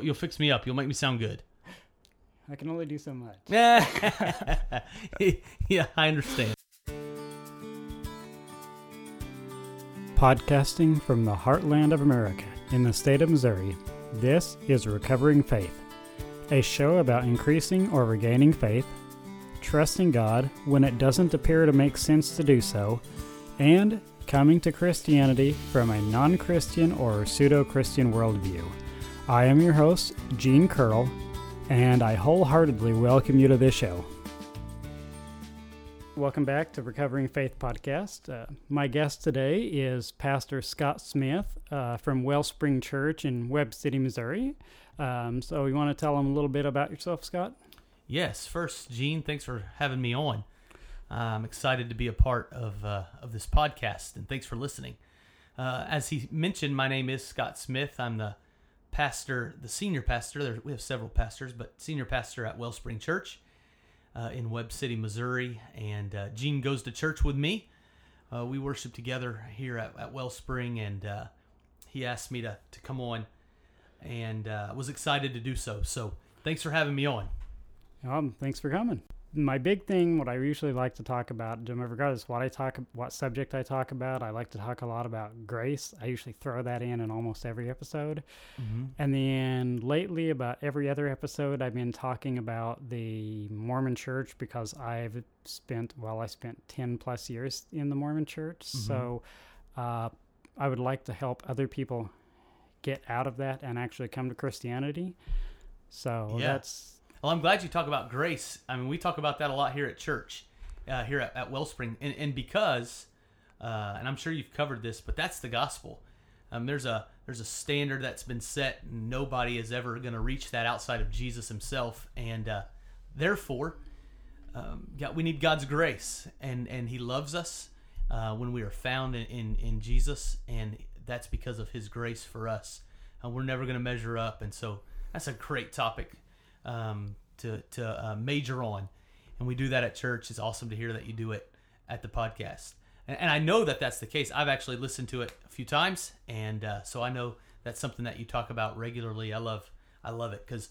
You'll fix me up. You'll make me sound good. I can only do so much. yeah, I understand. Podcasting from the heartland of America in the state of Missouri, this is Recovering Faith, a show about increasing or regaining faith, trusting God when it doesn't appear to make sense to do so, and coming to Christianity from a non Christian or pseudo Christian worldview. I am your host, Gene Curl, and I wholeheartedly welcome you to this show. Welcome back to Recovering Faith Podcast. Uh, my guest today is Pastor Scott Smith uh, from Wellspring Church in Webb City, Missouri. Um, so, you want to tell him a little bit about yourself, Scott? Yes. First, Gene, thanks for having me on. I'm excited to be a part of uh, of this podcast, and thanks for listening. Uh, as he mentioned, my name is Scott Smith. I'm the pastor, the senior pastor. There, we have several pastors, but senior pastor at Wellspring Church uh, in Webb City, Missouri. And uh, Gene goes to church with me. Uh, we worship together here at, at Wellspring, and uh, he asked me to, to come on, and uh, was excited to do so. So thanks for having me on. Um, thanks for coming my big thing, what I usually like to talk about, regardless what I talk, what subject I talk about, I like to talk a lot about grace. I usually throw that in in almost every episode. Mm-hmm. And then lately, about every other episode, I've been talking about the Mormon Church because I've spent, well, I spent ten plus years in the Mormon Church, mm-hmm. so uh, I would like to help other people get out of that and actually come to Christianity. So yeah. that's well, I'm glad you talk about grace. I mean, we talk about that a lot here at church, uh, here at, at, Wellspring, and, and because, uh, and I'm sure you've covered this, but that's the gospel. Um, there's a there's a standard that's been set, nobody is ever going to reach that outside of Jesus Himself, and uh, therefore, um, God, we need God's grace, and and He loves us uh, when we are found in, in, in Jesus, and that's because of His grace for us. Uh, we're never going to measure up, and so that's a great topic um, to to uh, major on, and we do that at church. It's awesome to hear that you do it at the podcast, and, and I know that that's the case. I've actually listened to it a few times, and uh, so I know that's something that you talk about regularly. I love I love it because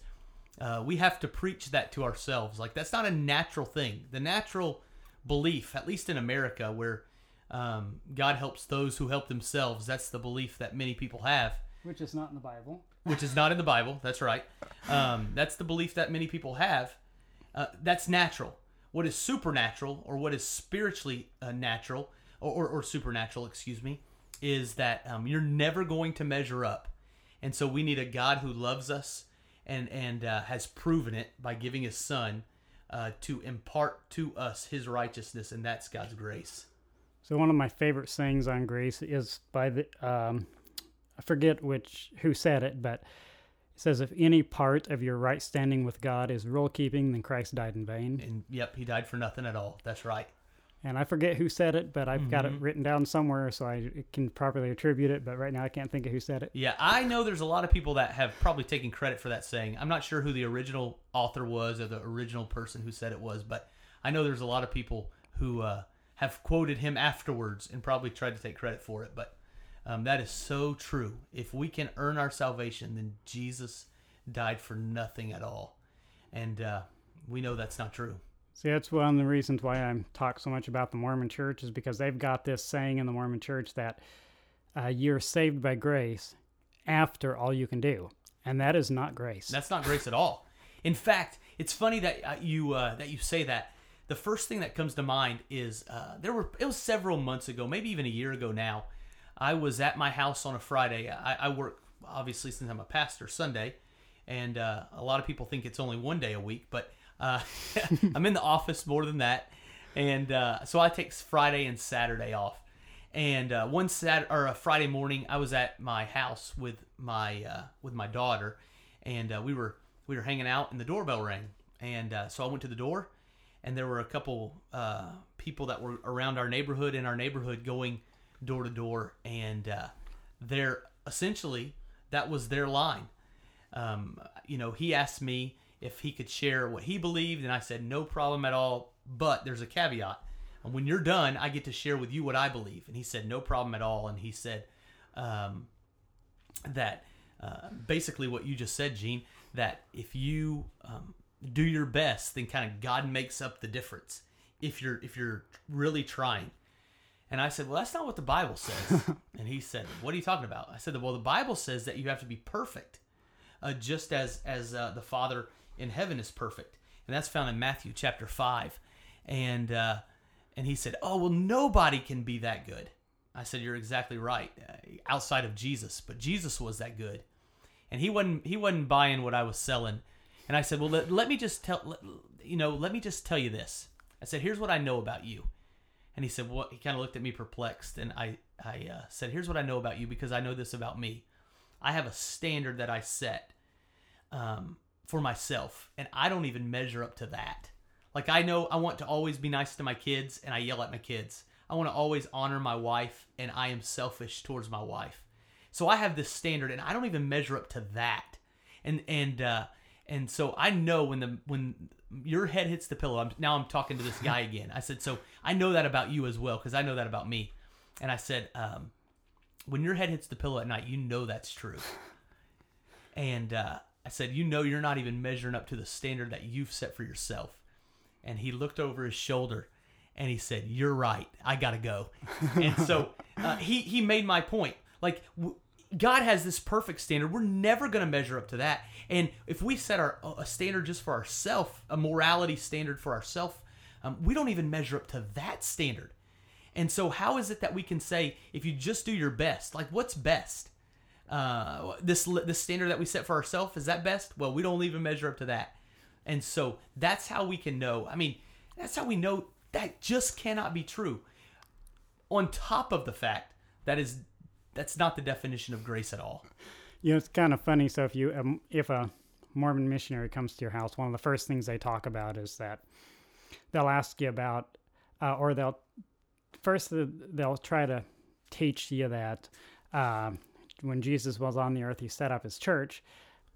uh, we have to preach that to ourselves. Like that's not a natural thing. The natural belief, at least in America, where um, God helps those who help themselves. That's the belief that many people have, which is not in the Bible which is not in the Bible. That's right. Um, that's the belief that many people have. Uh, that's natural. What is supernatural, or what is spiritually uh, natural, or, or, or, supernatural, excuse me, is that um, you're never going to measure up. And so we need a God who loves us and, and uh, has proven it by giving his son uh, to impart to us his righteousness, and that's God's grace. So one of my favorite sayings on grace is by the um, I forget which who said it, but it says if any part of your right standing with God is rule keeping, then Christ died in vain. And yep, he died for nothing at all. That's right. And I forget who said it, but I've mm-hmm. got it mm-hmm. written down somewhere so I can properly attribute it. But right now I can't think of who said it. Yeah, I know there's a lot of people that have probably taken credit for that saying. I'm not sure who the original author was or the original person who said it was, but I know there's a lot of people who uh, have quoted him afterwards and probably tried to take credit for it. But um, that is so true. If we can earn our salvation, then Jesus died for nothing at all. And uh, we know that's not true. See, that's one of the reasons why I talk so much about the Mormon church is because they've got this saying in the Mormon church that uh, you're saved by grace after all you can do. And that is not grace. That's not grace at all. In fact, it's funny that uh, you uh, that you say that. The first thing that comes to mind is uh, there were it was several months ago, maybe even a year ago now I was at my house on a Friday. I, I work obviously since I'm a pastor Sunday, and uh, a lot of people think it's only one day a week, but uh, I'm in the office more than that, and uh, so I take Friday and Saturday off. And uh, one Sat or a Friday morning, I was at my house with my uh, with my daughter, and uh, we were we were hanging out, and the doorbell rang, and so I went to the door, and there were a couple people that were around our neighborhood in our neighborhood going door to door, and uh, they're essentially that was their line. Um, you know, he asked me if he could share what he believed, and I said no problem at all. But there's a caveat. And when you're done, I get to share with you what I believe. And he said no problem at all. And he said um, that uh, basically what you just said, Gene. That if you um, do your best, then kind of God makes up the difference. If you're if you're really trying. And I said, well, that's not what the Bible says. and he said, what are you talking about? I said, well, the Bible says that you have to be perfect, uh, just as as uh, the Father in heaven is perfect. And that's found in Matthew chapter five. And uh, and he said, oh well, nobody can be that good. I said, you're exactly right, uh, outside of Jesus, but Jesus was that good, and he wasn't he wasn't buying what I was selling. And I said, well, let, let me just tell let, you know, let me just tell you this. I said, here's what I know about you. And he said, "What?" He kind of looked at me perplexed, and I, I uh, said, "Here's what I know about you because I know this about me. I have a standard that I set um, for myself, and I don't even measure up to that. Like I know I want to always be nice to my kids, and I yell at my kids. I want to always honor my wife, and I am selfish towards my wife. So I have this standard, and I don't even measure up to that. And and uh, and so I know when the when your head hits the pillow. I'm, now I'm talking to this guy again. I said, so I know that about you as well because I know that about me. And I said, um, when your head hits the pillow at night, you know that's true. And uh, I said, you know you're not even measuring up to the standard that you've set for yourself. And he looked over his shoulder and he said, "You're right. I gotta go." and so uh, he he made my point. Like God has this perfect standard. We're never going to measure up to that. And if we set our a standard just for ourselves, a morality standard for ourselves, um, we don't even measure up to that standard. And so, how is it that we can say if you just do your best, like what's best? Uh, this this standard that we set for ourselves is that best? Well, we don't even measure up to that. And so that's how we can know. I mean, that's how we know that just cannot be true. On top of the fact that is that's not the definition of grace at all. You know, it's kind of funny. So if you um, if a Mormon missionary comes to your house, one of the first things they talk about is that they'll ask you about, uh, or they'll first they'll try to teach you that uh, when Jesus was on the earth, he set up his church,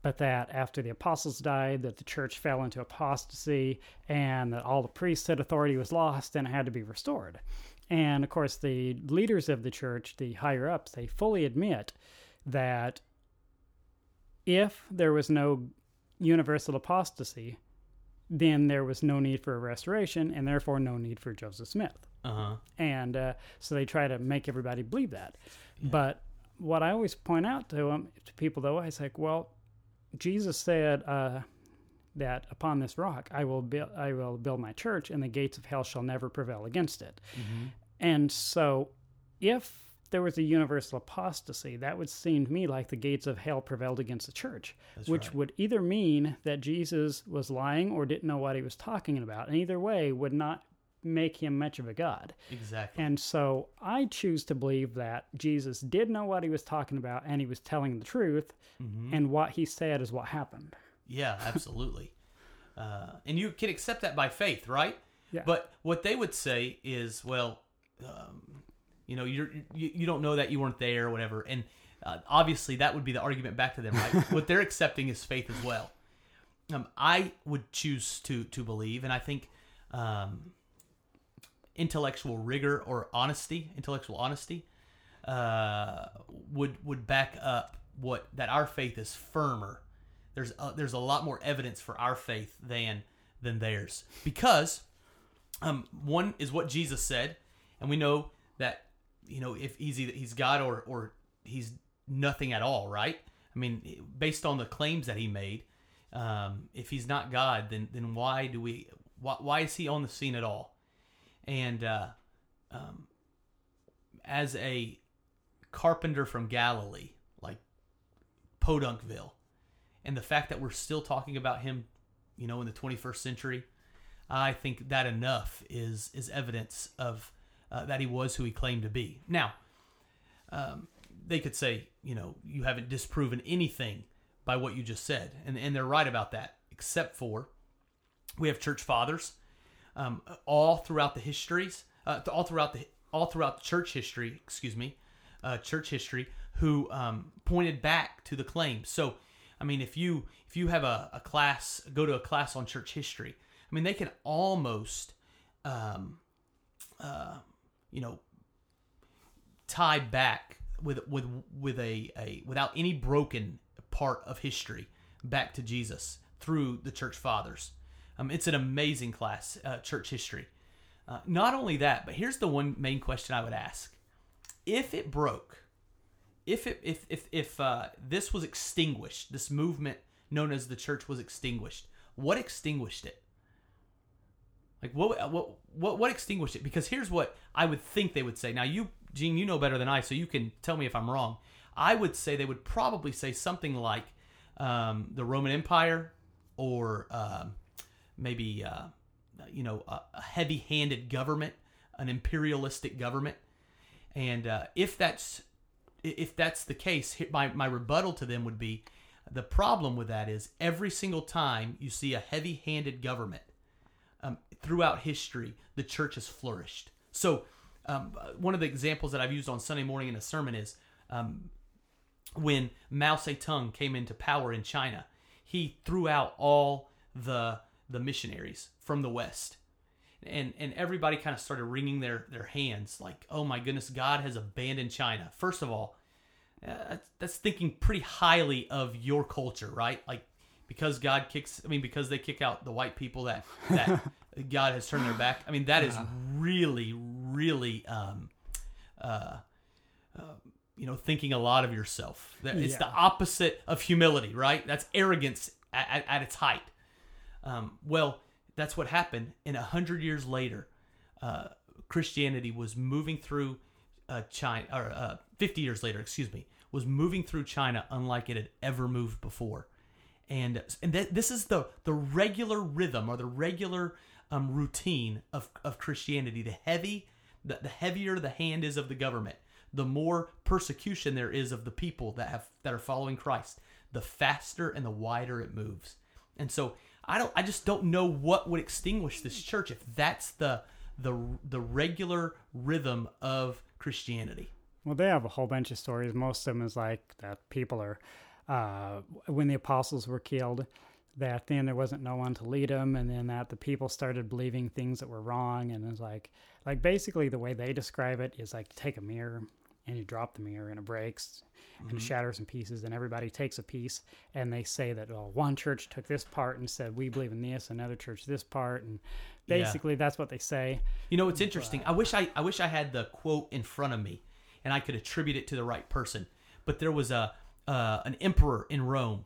but that after the apostles died, that the church fell into apostasy, and that all the priesthood authority was lost and it had to be restored. And of course, the leaders of the church, the higher ups, they fully admit that if there was no universal apostasy, then there was no need for a restoration and therefore no need for Joseph Smith. Uh-huh. And uh, so they try to make everybody believe that. Yeah. But what I always point out to them, to people though, I say, well, Jesus said uh, that upon this rock I will build, I will build my church, and the gates of hell shall never prevail against it. Mm-hmm. And so, if there was a universal apostasy, that would seem to me like the gates of hell prevailed against the church, That's which right. would either mean that Jesus was lying or didn't know what he was talking about. And either way would not make him much of a god. Exactly. And so I choose to believe that Jesus did know what he was talking about and he was telling the truth, mm-hmm. and what he said is what happened. Yeah, absolutely. uh, and you can accept that by faith, right? Yeah. But what they would say is, well, um, you know, you're, you you don't know that you weren't there or whatever, and uh, obviously that would be the argument back to them, right? what they're accepting is faith as well. Um, I would choose to to believe, and I think um, intellectual rigor or honesty, intellectual honesty, uh, would would back up what that our faith is firmer. There's a, there's a lot more evidence for our faith than than theirs because um, one is what Jesus said and we know that you know if he's either he's God or or he's nothing at all, right? I mean, based on the claims that he made, um, if he's not God, then then why do we why, why is he on the scene at all? And uh, um, as a carpenter from Galilee, like Podunkville, and the fact that we're still talking about him, you know, in the 21st century, I think that enough is is evidence of uh, that he was who he claimed to be. Now, um, they could say, you know, you haven't disproven anything by what you just said, and and they're right about that, except for we have church fathers um, all throughout the histories, uh, all throughout the all throughout the church history, excuse me, uh, church history, who um, pointed back to the claims. So, I mean, if you if you have a, a class, go to a class on church history, I mean, they can almost um, uh, you know, tied back with with with a, a without any broken part of history back to Jesus through the church fathers. Um, it's an amazing class, uh, church history. Uh, not only that, but here's the one main question I would ask: If it broke, if it if if if uh, this was extinguished, this movement known as the church was extinguished, what extinguished it? Like what what what what extinguished it? Because here's what I would think they would say. Now you, Gene, you know better than I, so you can tell me if I'm wrong. I would say they would probably say something like um, the Roman Empire, or um, maybe uh, you know a, a heavy-handed government, an imperialistic government. And uh, if that's if that's the case, my my rebuttal to them would be the problem with that is every single time you see a heavy-handed government throughout history, the church has flourished. So, um, one of the examples that I've used on Sunday morning in a sermon is um, when Mao Zedong came into power in China. He threw out all the the missionaries from the West, and and everybody kind of started wringing their their hands, like, "Oh my goodness, God has abandoned China." First of all, uh, that's thinking pretty highly of your culture, right? Like because God kicks, I mean, because they kick out the white people that that God has turned their back. I mean, that is really, really, um, uh, uh, you know, thinking a lot of yourself. That It's the opposite of humility, right? That's arrogance at, at, at its height. Um, well, that's what happened. And a hundred years later, uh, Christianity was moving through uh, China, or uh, 50 years later, excuse me, was moving through China unlike it had ever moved before. And and that this is the the regular rhythm or the regular um, routine of, of Christianity. The heavy, the, the heavier the hand is of the government, the more persecution there is of the people that have that are following Christ. The faster and the wider it moves. And so I don't I just don't know what would extinguish this church if that's the the the regular rhythm of Christianity. Well, they have a whole bunch of stories. Most of them is like that people are, uh, when the apostles were killed, that then there wasn't no one to lead them, and then that the people started believing things that were wrong, and it's like, like basically the way they describe it is like take a mirror and you drop the mirror and it breaks and it shatters in pieces, and everybody takes a piece, and they say that well, one church took this part and said we believe in this, another church this part, and Yeah. basically that's what they say. You know, it's interesting. I wish I I wish I had the quote in front of me and I could attribute it to the right person. But there was a uh, an emperor in Rome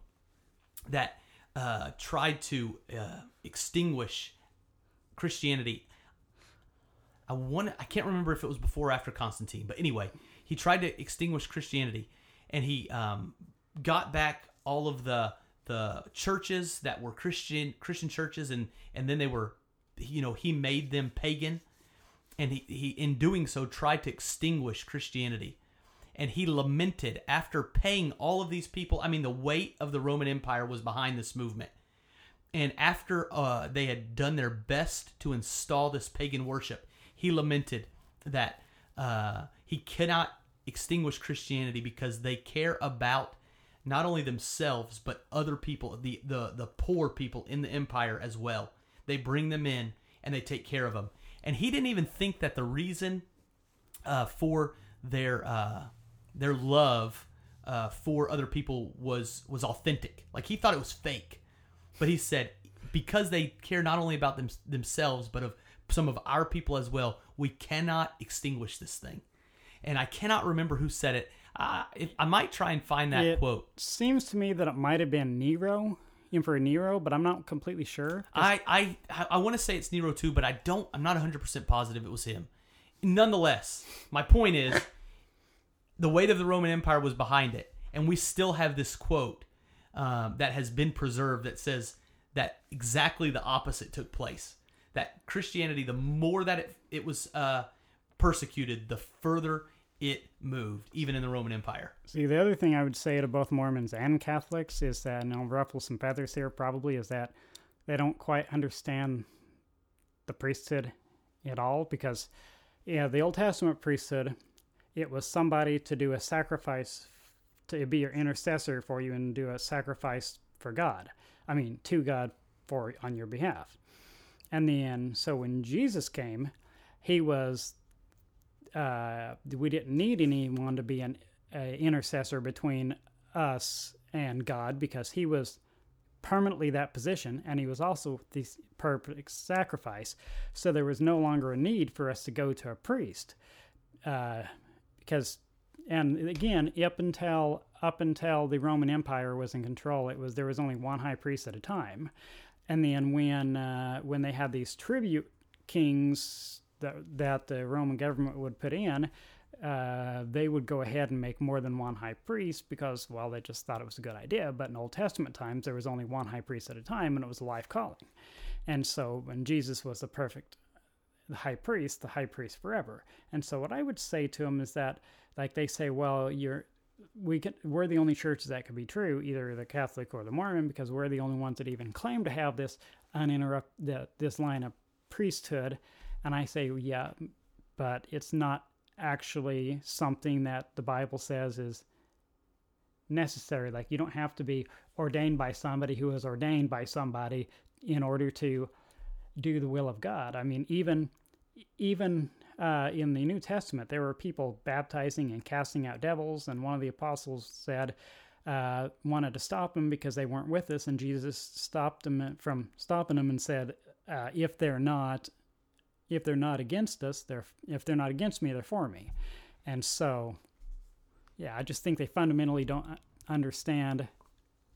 that uh, tried to uh, extinguish Christianity. I want I can't remember if it was before or after Constantine, but anyway, he tried to extinguish Christianity, and he um, got back all of the the churches that were Christian Christian churches, and and then they were, you know, he made them pagan, and he, he in doing so tried to extinguish Christianity, and he lamented after paying all of these people. I mean, the weight of the Roman Empire was behind this movement. And after uh, they had done their best to install this pagan worship, he lamented that uh, he cannot extinguish Christianity because they care about not only themselves but other people, the the the poor people in the empire as well. They bring them in and they take care of them. And he didn't even think that the reason uh, for their uh, their love uh, for other people was was authentic. Like he thought it was fake. But he said, because they care not only about them, themselves, but of some of our people as well, we cannot extinguish this thing. And I cannot remember who said it. Uh, if, I might try and find that It- quote. Seems to me that it might have been Nero, Emperor Nero, but I'm not completely sure. I I I want to say it's Nero too, but I don't. I'm not 100 percent positive it was him. Nonetheless, my point is, the weight of the Roman Empire was behind it, and we still have this quote um, that has been preserved that says that exactly the opposite took place. That Christianity, the more that it it was uh, persecuted, the further it moved, even in the Roman Empire. See, the other thing I would say to both Mormons and Catholics is that, and I'll ruffle some feathers here probably, is that they don't quite understand the priesthood at all because, yeah, the Old Testament priesthood, it was somebody to do a sacrifice, to be your intercessor for you and do a sacrifice for God. I mean, to God for on your behalf. And then, so when Jesus came, he was uh, we didn't need anyone to be an intercessor between us and God because he was permanently that position and he was also the perfect sacrifice. So there was no longer a need for us to go to a priest. Uh, because and again up until up until the roman empire was in control it was there was only one high priest at a time. And then when uh, when they had these tribute kings that that the roman government would put in uh, they would go ahead and make more than one high priest because well they just thought it was a good idea. But in old testament times there was only one high priest at a time and it was a life calling. And so when jesus was the perfect the high priest, the high priest forever. And so what I would say to them is that like they say, well, you're we can we're the only churches that could be true, either the Catholic or the Mormon, because we're the only ones that even claim to have this uninterrupted this line of priesthood. And I say, yeah, but it's not actually something that the Bible says is necessary. Like you don't have to be ordained by somebody who is ordained by somebody in order to do the will of God. I mean, even even uh, in the New Testament, there were people baptizing and casting out devils, and one of the apostles said, uh, wanted to stop them because they weren't with us, and Jesus stopped them from stopping them and said, uh, "If they're not, if they're not against us, they're if they're not against me, they're for me." And so, yeah, I just think they fundamentally don't understand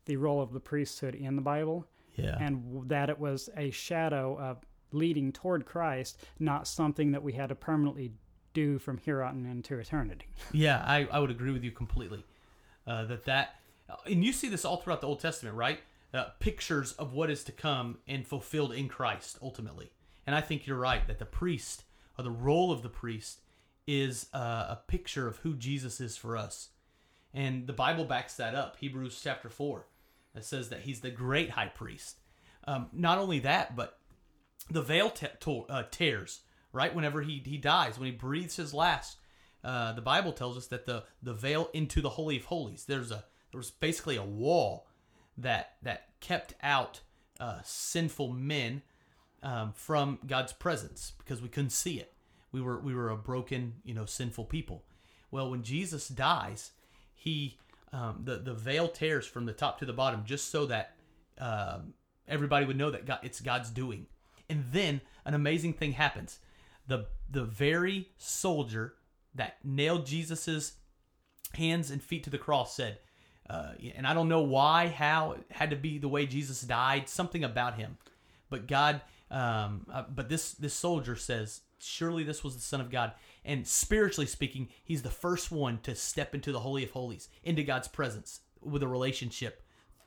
the role of the priesthood in the Bible Yeah. and that it was a shadow of leading toward Christ, not something that we had to permanently do from here on into eternity. Yeah, I, I would agree with you completely. Uh, that that, and you see this all throughout the Old Testament, right? Uh, pictures of what is to come and fulfilled in Christ ultimately. And I think you're right that the priest or the role of the priest is uh, a picture of who Jesus is for us. And the Bible backs that up. Hebrews chapter four, that says that he's the great high priest. Um, not only that, but the veil te- uh, tears right? Whenever he he dies when he breathes his last uh, the bible tells us that the the veil into the holy of holies there's a there was basically a wall that that kept out uh, sinful men um, from god's presence because we couldn't see it. We were we were a broken you know sinful people. Well when jesus dies he um, the the veil tears from the top to the bottom just so that um, everybody would know that God, it's god's doing. And then an amazing thing happens. The the very soldier that nailed Jesus's hands and feet to the cross said, uh, and I don't know why, how it had to be the way Jesus died, something about him, but God, um, uh, but this this soldier says, surely this was the Son of God, and spiritually speaking, he's the first one to step into the holy of holies, into God's presence with a relationship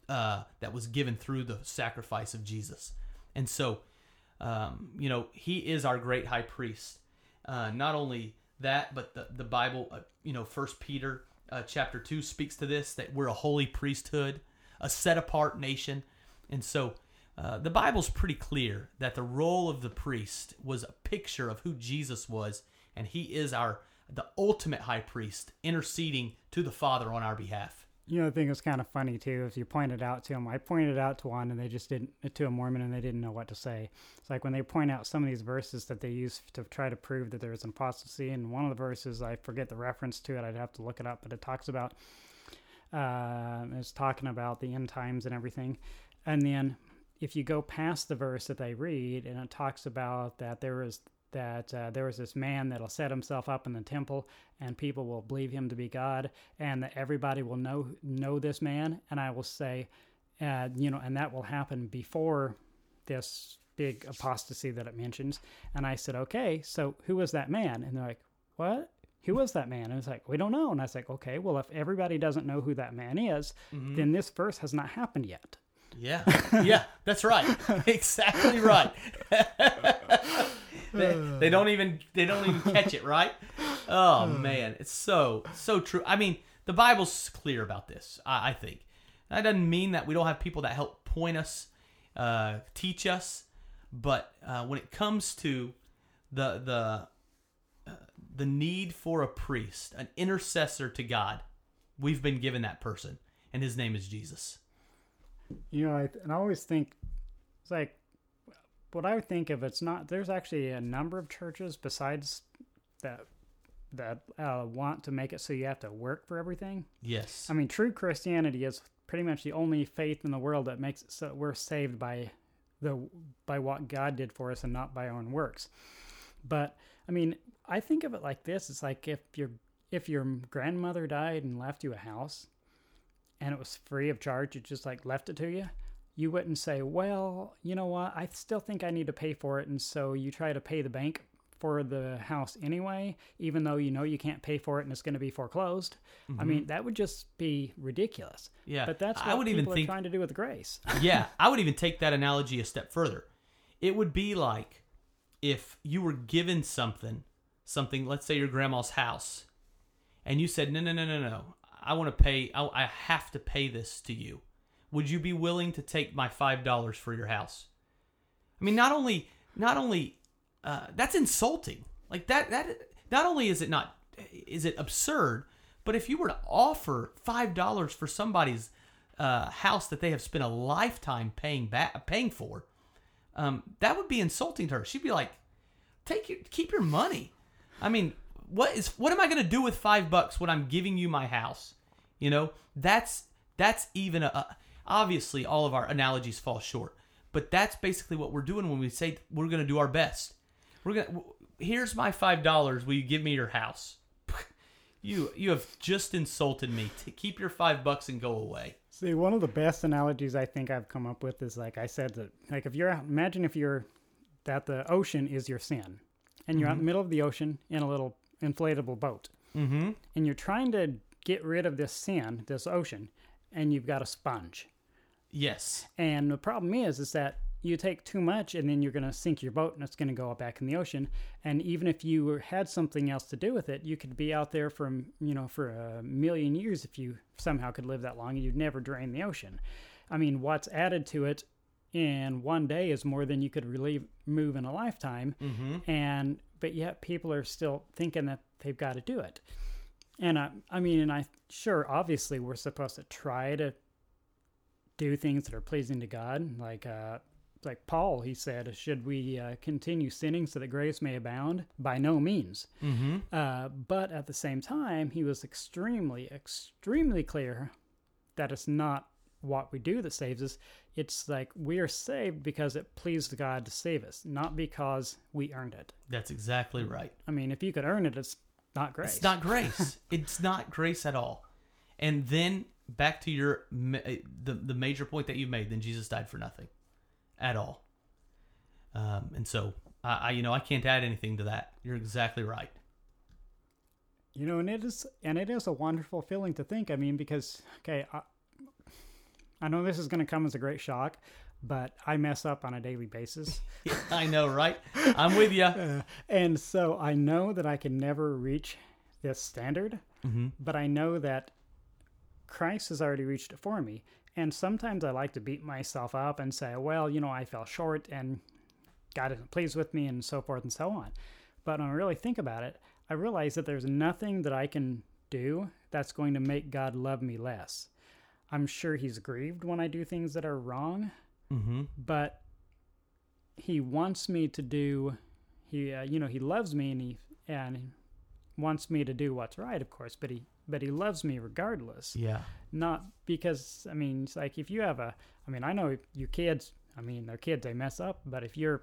uh, that was given through the sacrifice of Jesus, and so um, you know, he is our great high priest. Uh, not only that, but the, the Bible, uh, you know, First Peter uh, chapter 2 speaks to this that we're a holy priesthood, a set apart nation. And so uh, the Bible's pretty clear that the role of the priest was a picture of who Jesus was, and he is our the ultimate high priest interceding to the Father on our behalf. You know, the thing was kind of funny too. If you pointed out to him. I pointed out to one, and they just didn't to a Mormon, and they didn't know what to say. It's like when they point out some of these verses that they use to try to prove that there is an apostasy. And one of the verses, I forget the reference to it. I'd have to look it up, but it talks about uh, it's talking about the end times and everything. And then if you go past the verse that they read, and it talks about that there is that uh, there was this man that'll set himself up in the temple and people will believe him to be God and that everybody will know know this man. And I will say uh, you know and that will happen before this big apostasy that it mentions. And I said okay so who was that man? And they're like what? Who was that man? And it's like we don't know. And I was like okay well if everybody doesn't know who that man is then this verse has not happened yet. Yeah, yeah, that's right. exactly right. they, they don't even they don't even catch it, right? Oh man, it's so so true. I mean, the Bible's clear about this. I, I think that doesn't mean that we don't have people that help point us, uh, teach us, but uh, when it comes to the the uh, the need for a priest, an intercessor to God, we've been given that person, and his name is Jesus. You know, I, and I always think it's like what I would think of. It's not. There's actually a number of churches besides that that uh, want to make it so you have to work for everything. Yes. I mean, true Christianity is pretty much the only faith in the world that makes it so we're saved by the by what God did for us and not by our own works. But I mean, I think of it like this: it's like if your if your grandmother died and left you a house, and it was free of charge, it just like left it to you. You wouldn't say, "Well, you know what? I still think I need to pay for it," and so you try to pay the bank for the house anyway, even though you know you can't pay for it and it's going to be foreclosed. I mean, mm-hmm. that would just be ridiculous. Yeah, But that's what I would even people think are trying to do with grace. yeah, I would even take that analogy a step further. It would be like if you were given something, something, let's say your grandma's house, and you said, no, no, no, no, no, I want to pay, I, I have to pay this to you. Would you be willing to take my five dollars for your house? I mean, not only, not only, uh, that's insulting. Like that, that, not only is it not, is it absurd, but if you were to offer five dollars for somebody's uh, house that they have spent a lifetime paying back, paying for, um, that would be insulting to her. She'd be like, "Take your, keep your money." I mean, what is what am I going to do with five bucks when I'm giving you my house? You know, that's that's even a, a obviously all of our analogies fall short, but that's basically what we're doing when we say we're going to do our best. We're gonna here's my five dollars. Will you give me your house? You you have just insulted me. T- keep your five bucks and go away. See, one of the best analogies I think I've come up with is like I said that like if you're imagine if you're that the ocean is your sin, and you're out in the middle of the ocean in a little inflatable boat, Mm-hmm. and you're trying to get rid of this sin, this ocean, and you've got a sponge. Yes. And the problem is, is that you take too much, and then you're going to sink your boat, and it's going to go back in the ocean. And even if you had something else to do with it, you could be out there for you know for a million years if you somehow could live that long, and you'd never drain the ocean. I mean, what's added to it in one day is more than you could really move in a lifetime. Mm-hmm. And but yet people are still thinking that they've got to do it. And I, I mean, and I sure obviously we're supposed to try to do things that are pleasing to God, like uh, like Paul, he said, should we uh, continue sinning so that grace may abound? By no means. Mm-hmm. Uh, but at the same time, he was extremely, extremely clear that it's not what we do that saves us. It's like we are saved because it pleased God to save us, not because we earned it. That's exactly right. I mean, if you could earn it, it's not grace. It's not grace. it's not grace at all. And then back to your the the major point that you made. Then Jesus died for nothing, at all. Um, and so I, I you know I can't add anything to that. You're exactly right. You know, and it is, and it is a wonderful feeling to think. I mean, because okay, I, I know this is going to come as a great shock, but I mess up on a daily basis, I know, right? I'm with you. uh, and so I know that I can never reach this standard. Mm-hmm. But I know that Christ has already reached it for me. And sometimes I like to beat myself up and say, well, you know, I fell short and God isn't pleased with me and so forth and so on. But when I really think about it, I realize that there's nothing that I can do that's going to make God love me less. I'm sure He's grieved when I do things that are wrong, Mm-hmm. but He wants me to do. He, uh, you know, He loves me and He and wants me to do what's right, of course. But He, but He loves me regardless Yeah. not because I mean it's like if you have a I mean I know your kids I mean they're kids they mess up but if you're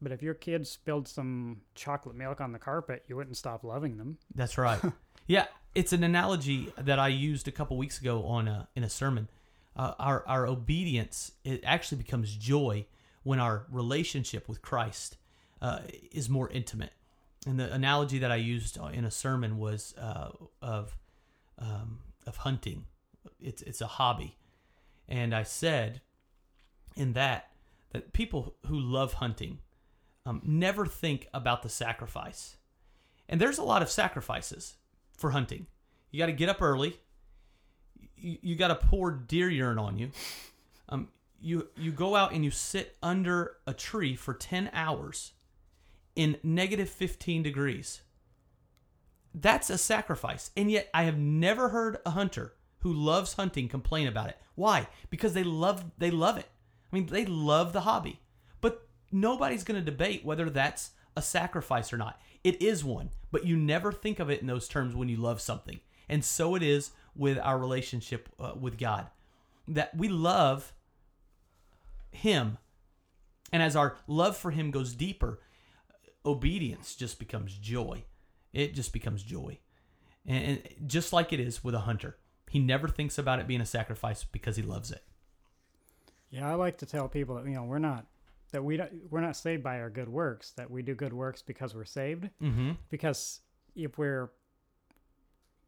but if your kids spilled some chocolate milk on the carpet you wouldn't stop loving them That's right. yeah, it's an analogy that I used a couple weeks ago on a, in a sermon. Uh, our our obedience it actually becomes joy when our relationship with Christ uh, is more intimate. And the analogy that I used in a sermon was uh, of um, of hunting. It's it's a hobby, and I said in that that people who love hunting um, never think about the sacrifice. And there's a lot of sacrifices for hunting. You got to get up early. You, you got to pour deer urine on you. Um, you you go out and you sit under a tree for 10 hours in negative 15 degrees. That's a sacrifice. And yet I have never heard a hunter who loves hunting complain about it. Why? Because they love they love it. I mean, they love the hobby. But nobody's going to debate whether that's a sacrifice or not. It is one, but you never think of it in those terms when you love something. And so it is with our relationship uh, with God. that we love him. And as our love for him goes deeper, obedience just becomes joy. It just becomes joy. And just like it is with a hunter, he never thinks about it being a sacrifice because he loves it. Yeah, I like to tell people that you know we're not that we don't, we're not saved by our good works. That we do good works because we're saved. Mm-hmm. Because if we're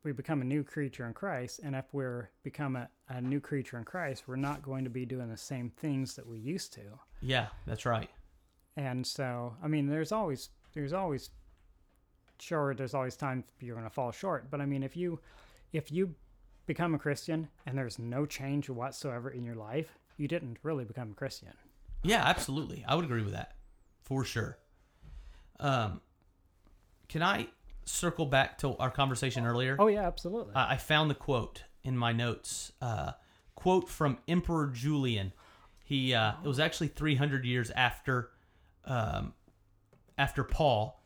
we become a new creature in Christ, and if we're become a, a new creature in Christ, we're not going to be doing the same things that we used to. Yeah, that's right. And so, I mean, there's always there's always sure there's always times you're going to fall short, but I mean, if you if you become a Christian and there's no change whatsoever in your life, you didn't really become a Christian. Yeah, absolutely. I would agree with that for sure. Um, can I circle back to our conversation earlier? Oh yeah, absolutely. I, I found the quote in my notes. Uh, quote from Emperor Julian. He uh, it was actually 300 years after um, after Paul,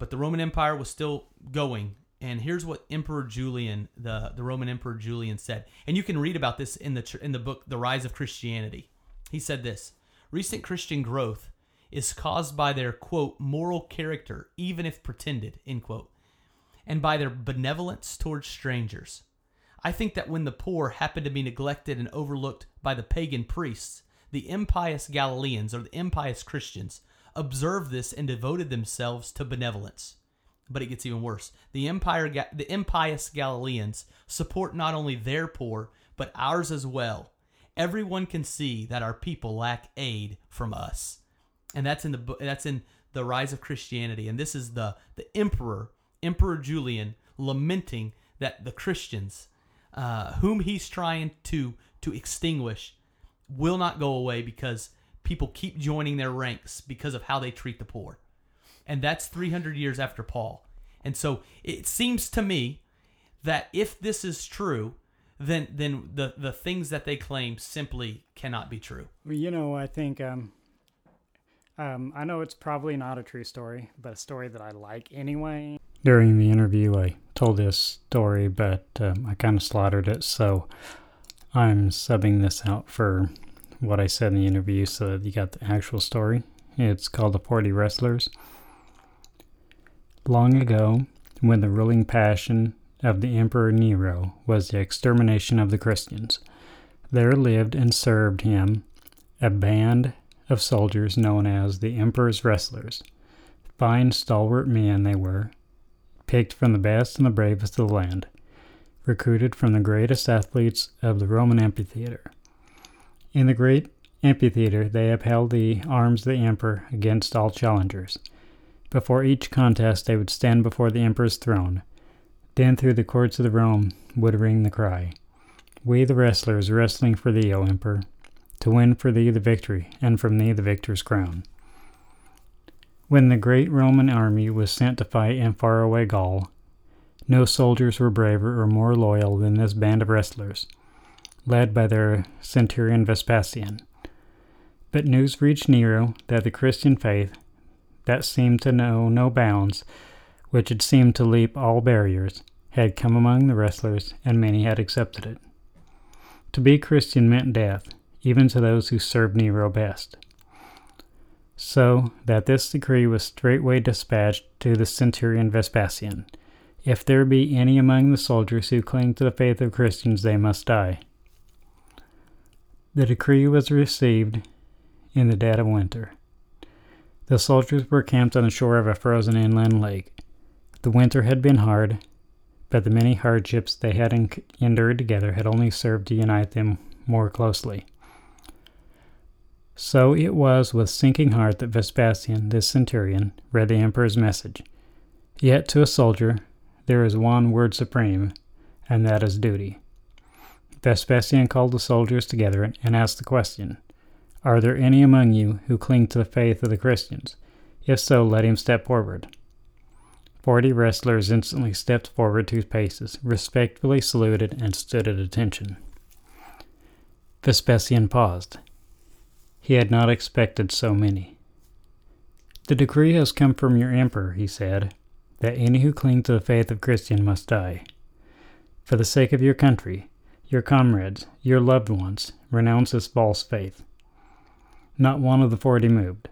but the Roman Empire was still going. And here's what Emperor Julian, the, the Roman Emperor Julian, said. And you can read about this in the in the book The Rise of Christianity. He said this: Recent Christian growth is caused by their quote moral character, even if pretended end quote, and by their benevolence towards strangers. I think that when the poor happen to be neglected and overlooked by the pagan priests, the impious Galileans or the impious Christians observed this and devoted themselves to benevolence. But it gets even worse. The empire, the impious Galileans support not only their poor but ours as well. Everyone can see that our people lack aid from us, and that's in the that's in the rise of Christianity. And this is the the emperor, Emperor Julian, lamenting that the Christians, uh, whom he's trying to to extinguish, will not go away because people keep joining their ranks because of how they treat the poor. And that's 300 years after Paul. And so it seems to me that if this is true, then then the the things that they claim simply cannot be true. You know, I think um, um, I know it's probably not a true story, but a story that I like anyway. During the interview, I told this story, but um, I kind of slaughtered it, so I'm subbing this out for what I said in the interview so that you got the actual story. It's called The 40 Wrestlers. Long ago, when the ruling passion of the Emperor Nero was the extermination of the Christians, there lived and served him a band of soldiers known as the Emperor's Wrestlers. Fine, stalwart men they were, picked from the best and the bravest of the land, recruited from the greatest athletes of the Roman amphitheater. In the great amphitheater, they upheld the arms of the emperor against all challengers. Before each contest, they would stand before the emperor's throne. Then through the courts of the Rome would ring the cry, We the wrestlers wrestling for thee, O emperor, to win for thee the victory, and from thee the victor's crown. When the great Roman army was sent to fight in faraway Gaul, no soldiers were braver or more loyal than this band of wrestlers led by their centurion Vespasian. But news reached Nero that the Christian faith, that seemed to know no bounds, which had seemed to leap all barriers, had come among the wrestlers, and many had accepted it. To be Christian meant death, even to those who served Nero best. So that this decree was straightway dispatched to the centurion Vespasian. If there be any among the soldiers who cling to the faith of Christians, they must die. The decree was received in the dead of winter. The soldiers were camped on the shore of a frozen inland lake. The winter had been hard, but the many hardships they had endured together had only served to unite them more closely. So it was with sinking heart that Vespasian, this centurion, read the emperor's message. Yet to a soldier there is one word supreme, and that is duty. Vespasian called the soldiers together and asked the question Are there any among you who cling to the faith of the Christians? If so, let him step forward. Forty wrestlers instantly stepped forward two paces, respectfully saluted, and stood at attention. Vespasian paused. He had not expected so many. The decree has come from your emperor, he said, that any who cling to the faith of Christian must die. For the sake of your country, your comrades, your loved ones, renounce this false faith. Not one of the forty moved.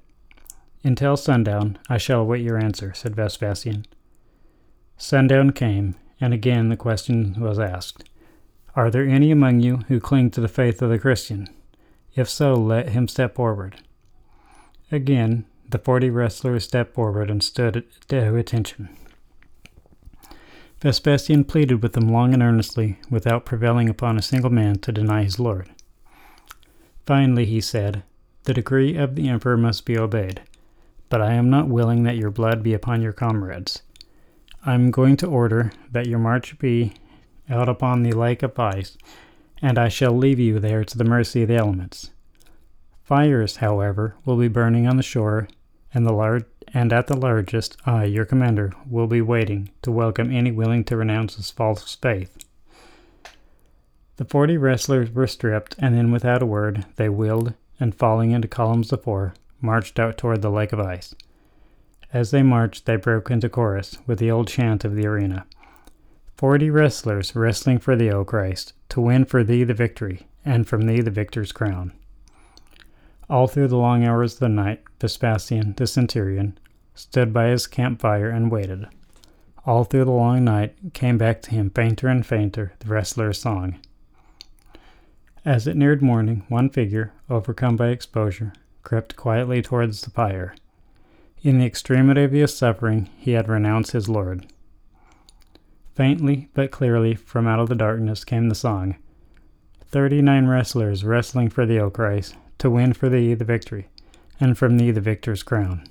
Until sundown, I shall await your answer, said Vespasian. Sundown came, and again the question was asked Are there any among you who cling to the faith of the Christian? If so, let him step forward. Again, the forty wrestlers stepped forward and stood at attention. Vespasian pleaded with them long and earnestly, without prevailing upon a single man to deny his lord. Finally, he said, The decree of the emperor must be obeyed, but I am not willing that your blood be upon your comrades. I am going to order that your march be out upon the lake of ice, and I shall leave you there to the mercy of the elements. Fires, however, will be burning on the shore, and the large and at the largest, I, your commander, will be waiting to welcome any willing to renounce his false faith. The forty wrestlers were stripped, and then, without a word, they wheeled, and falling into columns of four, marched out toward the lake of ice. As they marched, they broke into chorus with the old chant of the arena Forty wrestlers wrestling for thee, O Christ, to win for thee the victory, and from thee the victor's crown. All through the long hours of the night, Vespasian, the centurion, stood by his campfire and waited. All through the long night came back to him fainter and fainter the wrestler's song. As it neared morning, one figure, overcome by exposure, crept quietly towards the fire. In the extremity of his suffering, he had renounced his Lord. Faintly but clearly from out of the darkness came the song Thirty nine wrestlers wrestling for thee, O Christ, to win for thee the victory, and from thee the victor's crown.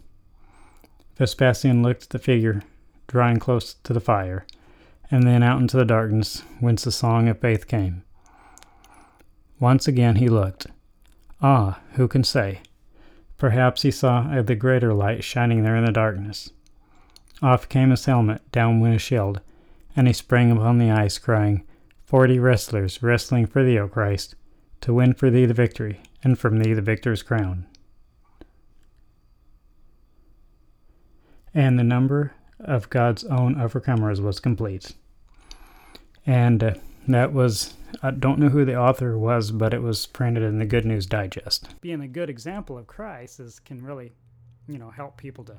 Vespasian looked at the figure drawing close to the fire, and then out into the darkness whence the song of faith came. Once again he looked. Ah, who can say? Perhaps he saw the greater light shining there in the darkness. Off came his helmet, down went his shield, and he sprang upon the ice, crying, Forty wrestlers wrestling for thee, O Christ, to win for thee the victory, and from thee the victor's crown. And the number of God's own overcomers was complete. And uh, that was, I don't know who the author was, but it was printed in the Good News Digest. Being a good example of Christ is, can really, you know, help people to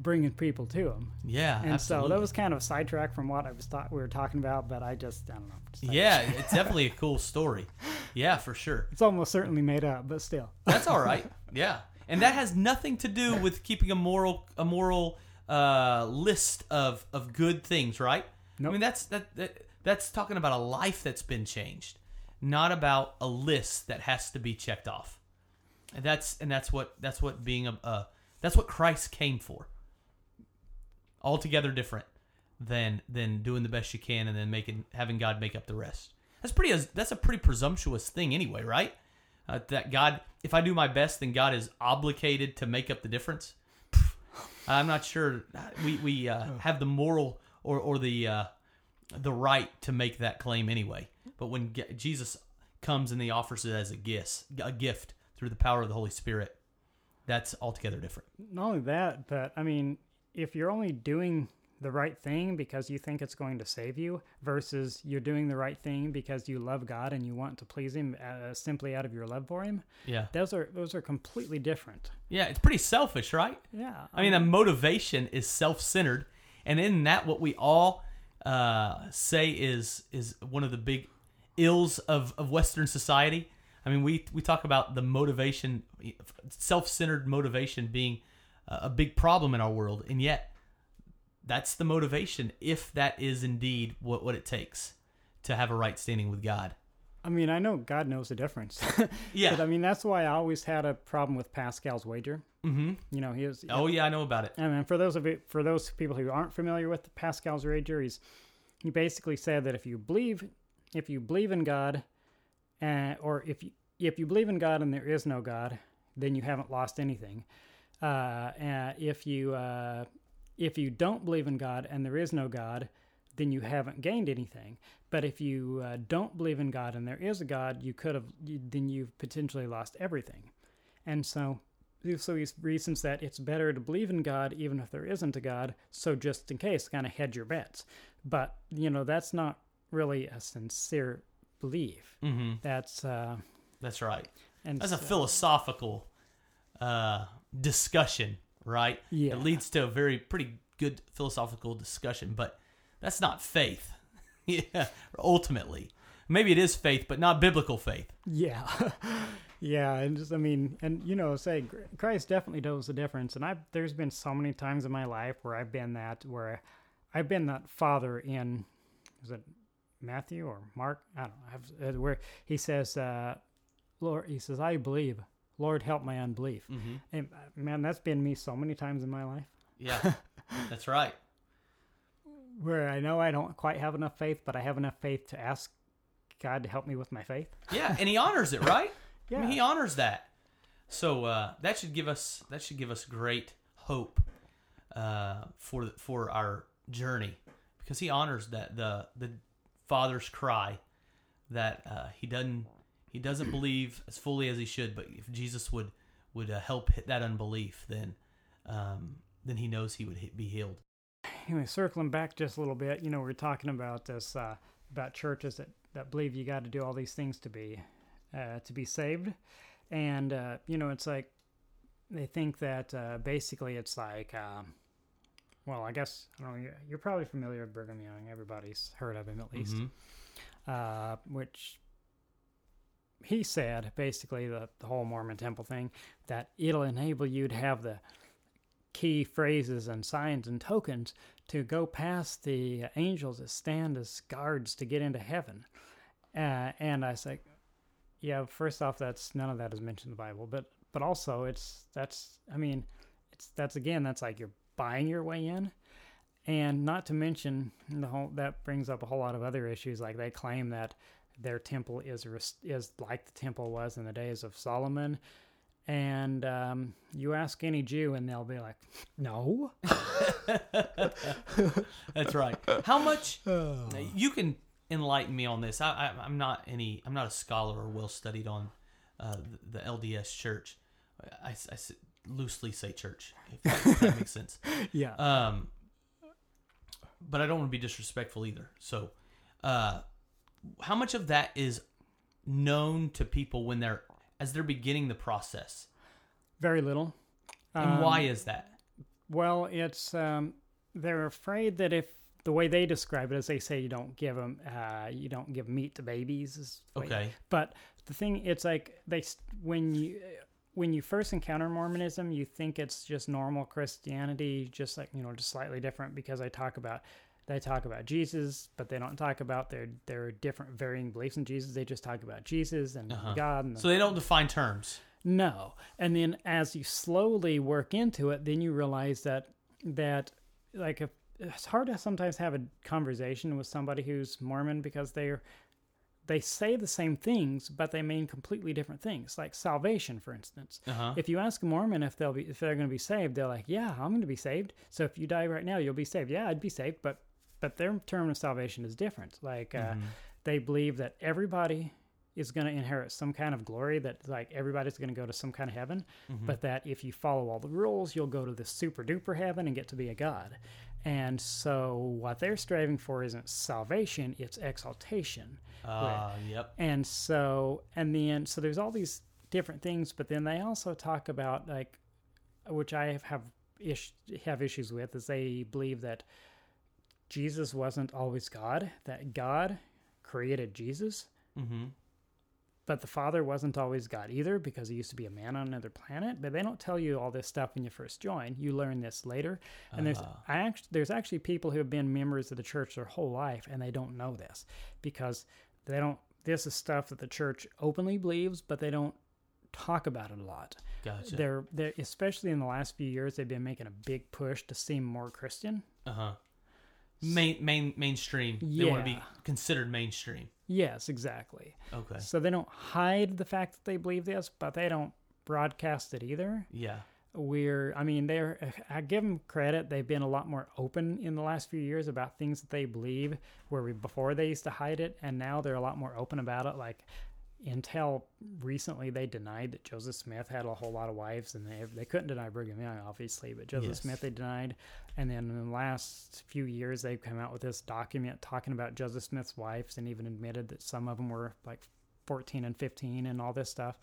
bringing people to him. Yeah, and absolutely. so that was kind of a sidetrack from what I was thought we were talking about, but I just I don't know. Yeah, it's definitely a cool story. Yeah, for sure. It's almost certainly made up, but still. That's all right. Yeah, and that has nothing to do with keeping a moral a moral uh, list of of good things, right? Nope. I mean, that's that, that that's talking about a life that's been changed, not about a list that has to be checked off. And that's and that's what that's what being a uh, that's what Christ came for altogether different than than doing the best you can and then making having God make up the rest. That's pretty that's a pretty presumptuous thing anyway, right? Uh, that God, if I do my best, then God is obligated to make up the difference. I'm not sure we we uh, have the moral or or the uh, the right to make that claim anyway. But when Jesus comes and he offers it as a gift, a gift through the power of the Holy Spirit, that's altogether different. Not only that, but I mean, if you're only doing the right thing because you think it's going to save you versus you're doing the right thing because you love God and you want to please him uh, simply out of your love for him. Yeah. Those are those are completely different. Yeah, it's pretty selfish, right? Yeah. I mean, the motivation is self-centered, and in that what we all uh, say is is one of the big ills of, of western society. I mean, we we talk about the motivation self-centered motivation being a big problem in our world, and yet that's the motivation if that is indeed what, what it takes to have a right standing with God. I mean, I know God knows the difference. yeah. But I mean, that's why I always had a problem with Pascal's wager. Mm-hmm. You know, he was. Oh yeah, I know about it. I mean, for those of it, for those people who aren't familiar with Pascal's wager, he's he basically said that if you believe, if you believe in God, uh, or if you if you believe in God and there is no God, then you haven't lost anything. Uh, if you uh, if you don't believe in God and there is no God, then you haven't gained anything. But if you uh, don't believe in God and there is a God, you could have you, then you've potentially lost everything. And so, so he reasons that it's better to believe in God even if there isn't a God. So just in case, kind of hedge your bets. But you know that's not really a sincere belief. Mm-hmm. That's uh, That's right. and That's a philosophical uh, discussion, right? Yeah. It leads to a very pretty good philosophical discussion, but that's not faith. yeah, ultimately. Maybe it is faith, but not biblical faith. Yeah. yeah. And just, I mean, and you know, say Christ definitely knows the difference. And I've, there's been so many times in my life where I've been that, where I've been that father in, is it Matthew or Mark? I don't know. I've, uh, where he says, uh, Lord, he says, I believe. Lord, help my unbelief. Mm-hmm. And uh, man, that's been me so many times in my life Yeah, that's right. where I know I don't quite have enough faith, but I have enough faith to ask God to help me with my faith. Yeah, and he honors it, right? I Yeah. mean, he honors that. So uh, that should give us that should give us great hope uh, for for our journey because he honors that the the father's cry that uh, he doesn't he doesn't believe as fully as he should, but if Jesus would would uh, help hit that unbelief, then um, then he knows he would he- be healed. anyway, circling back just a little bit, you know, we are talking about this uh, about churches that, that believe you got to do all these things to be uh, to be saved, and uh, you know, it's like they think that uh, basically it's like, um, well, I guess I don't know. You're, you're probably familiar with Brigham Young. Everybody's heard of him at least, Mhm. uh, which he said basically the, the whole Mormon temple thing that it'll enable you to have the key phrases and signs and tokens to go past the angels that stand as guards to get into heaven. Uh, and I say, yeah, first off, that's none of that is mentioned in the Bible, but but also it's that's I mean, it's that's again that's like you're buying your way in, and not to mention the whole that brings up a whole lot of other issues. Like they claim that their temple is is like the temple was in the days of Solomon. And um, you ask any Jew, and they'll be like, "No, That's right. How much you can enlighten me on this? I, I, I'm not any. I'm not a scholar or well studied on uh, the, the LDS Church. I loosely say church, if that, if that makes sense. yeah, Um, but I don't want to be disrespectful either. So, uh, how much of that is known to people when they're as they're beginning the process, very little." and Um, why is that? Well, it's um, they're afraid that if the way they describe it is they say you don't give them uh, you don't give meat to babies. Is the way- Okay. But the thing, it's like they when you when you first encounter Mormonism, you think it's just normal Christianity, just like you know, just slightly different because I talk about they talk about Jesus, but they don't talk about their their different varying beliefs in Jesus. They just talk about Jesus and Uh-huh. God. And the, So they don't define terms. no. And then as you slowly work into it, then you realize that that like if it's hard to sometimes have a conversation with somebody who's Mormon because they're they say the same things, but they mean completely different things. Like salvation, for instance. Uh huh. If you ask a Mormon if they'll be if they're going to be saved, they're like, "Yeah, I'm going to be saved." So if you die right now, you'll be saved. Yeah, I'd be saved, but but their term of salvation is different. Like uh, Mhm. they believe that everybody is going to inherit some kind of glory that like everybody's going to go to some kind of heaven Mhm. but that if you follow all the rules you'll go to this super duper heaven and get to be a god and so what they're striving for isn't salvation it's exaltation Uh, yep. and so and then so there's all these different things but then they also talk about like which i have have, ish, have issues with is they believe that jesus wasn't always god that god created jesus Mm-hmm. but the father wasn't always God either because he used to be a man on another planet. But they don't tell you all this stuff when you first join. You learn this later. And there's Ah. I actually there's actually people who have been members of the church their whole life and they don't know this because they don't. This is stuff that the church openly believes, but they don't talk about it a lot. Gotcha. They're they especially in the last few years they've been making a big push to seem more Christian. Uh huh. Main main mainstream. They want to be considered mainstream. Yes, exactly. Okay. So they don't hide the fact that they believe this, but they don't broadcast it either. Yeah. we're i mean they're i give them credit they've been a lot more open in the last few years about things that they believe where we before they used to hide it and now they're a lot more open about it like until recently they denied that Joseph Smith had a whole lot of wives, and they they couldn't deny Brigham Young, obviously, but Joseph Yes. Smith they denied. And then in the last few years, they've come out with this document talking about Joseph Smith's wives, and even admitted that some of them were like 14 and 15 and all this stuff.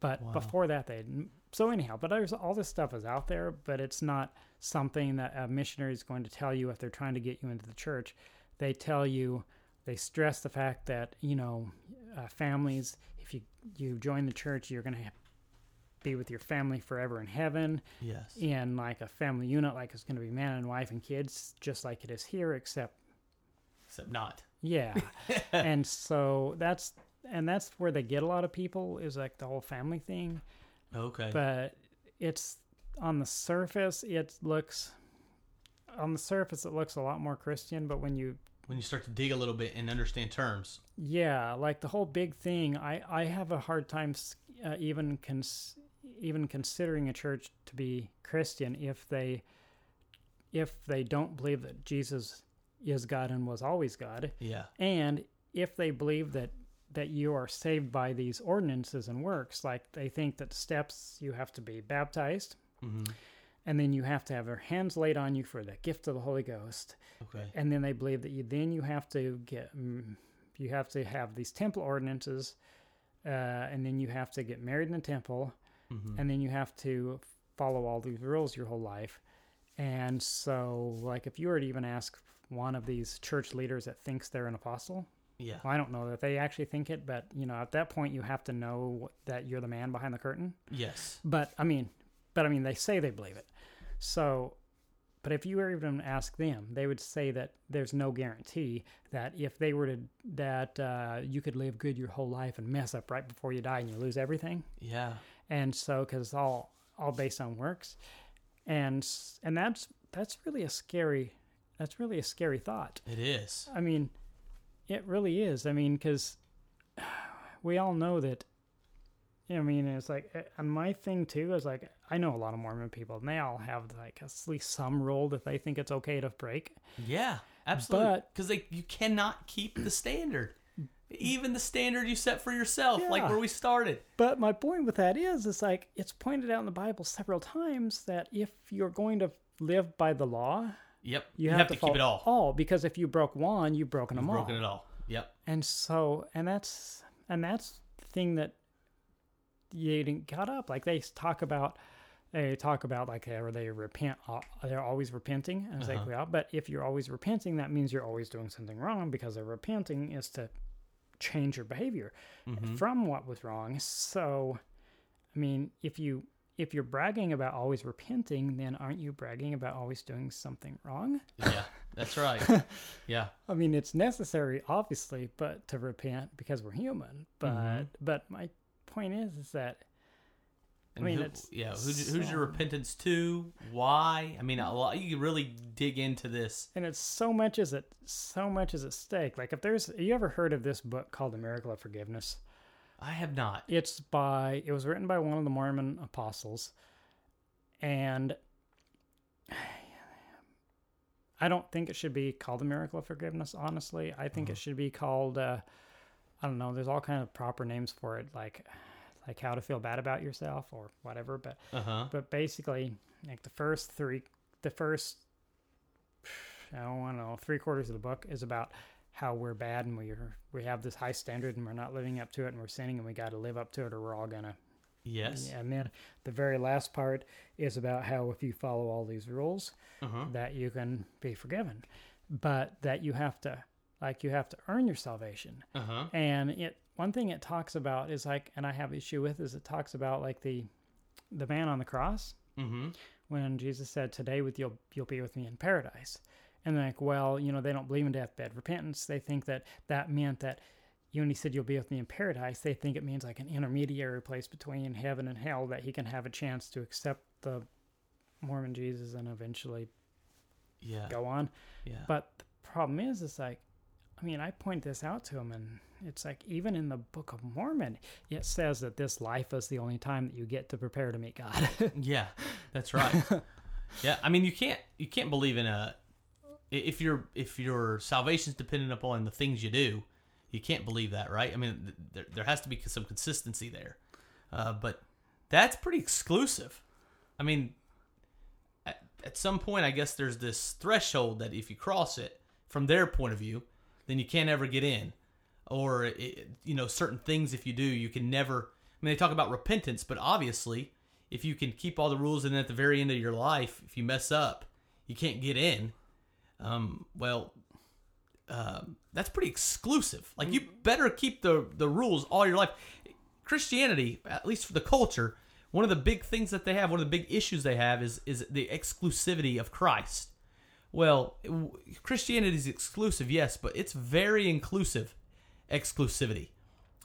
But Wow. before that, they so anyhow. But there's all this stuff is out there, but it's not something that a missionary is going to tell you if they're trying to get you into the church. They tell you, they stress the fact that you know, uh, families. If you you join the church, you're going to be with your family forever in heaven Yes. in like a family unit, like it's going to be man and wife and kids, just like it is here, except Except not. yeah. and so that's and that's where they get a lot of people is like the whole family thing, Okay. but it's on the surface it looks on the surface it looks a lot more Christian, but when you when you start to dig a little bit and understand terms. yeah, like the whole big thing, I I have a hard time uh, even cons- even considering a church to be Christian if they if they don't believe that Jesus is God and was always God, Yeah. and if they believe that that you are saved by these ordinances and works, like they think that steps you have to be baptized, hmm and then you have to have your hands laid on you for the gift of the Holy Ghost, Okay. and then they believe that you then you have to get mm, you have to have these temple ordinances uh, and then you have to get married in the temple hmm and then you have to follow all these rules your whole life and so like if you were to even ask one of these church leaders that thinks they're an apostle Yeah. well, i don't know that they actually think it but you know at that point you have to know that you're the man behind the curtain Yes. but I mean, but I mean, they say they believe it. So, but if you were even to ask them, they would say that there's no guarantee that if they were to that uh, you could live good your whole life and mess up right before you die and you lose everything. Yeah. And so, because it's all all based on works, and and that's that's really a scary that's really a scary thought. It is. I mean, it really is. I mean, because we all know that. I mean, it's like, and my thing too is like, I know a lot of Mormon people, and they all have like at least some rule that they think it's okay to break. Yeah. Absolutely. But- Because they you cannot keep the standard. Even the standard you set for yourself, like where we started. But my point with that is, it's like it's pointed out in the Bible several times that if you're going to live by the law, Yep. you, have, to, follow keep it all. All because if you broke one, you've broken You've them all. broken it all. Yep. And so, and that's and that's the thing that you didn't got up. Like they talk about, they talk about like or they repent. They're always repenting, and it's Uh-huh. like, well, but if you're always repenting, that means you're always doing something wrong because the repenting is to change your behavior Mhm. from what was wrong. So, I mean, if you if you're bragging about always repenting, then aren't you bragging about always doing something wrong? Yeah. That's right. yeah. I mean, it's necessary, obviously, but to repent because we're human. But Mhm. but my point is, is that And mean, who, it's yeah, who, who's your repentance to? Why? I mean, a lot, you really dig into this. and it's so much is at so much is at stake. Like if there's, you ever heard of this book called The Miracle of Forgiveness? I have not. It's by it was written by one of the Mormon apostles, and I don't think it should be called the miracle of forgiveness. Honestly, I think Uh-huh. it should be called uh, I don't know. There's all kind of proper names for it, like like how to feel bad about yourself or whatever. But Uh huh. but basically, like the first three, the first I don't know three quarters of the book is about how we're bad and we're we have this high standard and we're not living up to it and we're sinning and we got to live up to it or we're all gonna Yes. and then the very last part is about how if you follow all these rules Uh huh. that you can be forgiven but that you have to like you have to earn your salvation Uh huh. and it one thing it talks about is like and i have issue with is it talks about like the the man on the cross Mm-hmm. when jesus said today with you'll you'll be with me in paradise and like well you know they don't believe in deathbed repentance they think that that meant that you when he said you'll be with me in paradise they think it means like an intermediary place between heaven and hell that he can have a chance to accept the mormon jesus and eventually Yeah. go on Yeah. but the problem is, it's like, I mean, I point this out to him, and it's like even in the Book of Mormon, it says that this life is the only time that you get to prepare to meet God. Yeah, that's right. yeah, I mean you can't you can't believe in a if your if your salvation's dependent upon the things you do, you can't believe that, right? I mean, th- there, there has to be some consistency there. Uh, but that's pretty exclusive. I mean, at, at some point, I guess there's this threshold that if you cross it from their point of view, then you can't ever get in. Or, it, you know, certain things, if you do, you can never. I mean, they talk about repentance, but obviously, if you can keep all the rules and then at the very end of your life, if you mess up, you can't get in. Um, well, um, that's pretty exclusive. Like you better keep the the rules all your life. Christianity, at least for the culture, one of the big things that they have, one of the big issues they have is is the exclusivity of Christ. Well, Christianity is exclusive, yes, but it's very inclusive exclusivity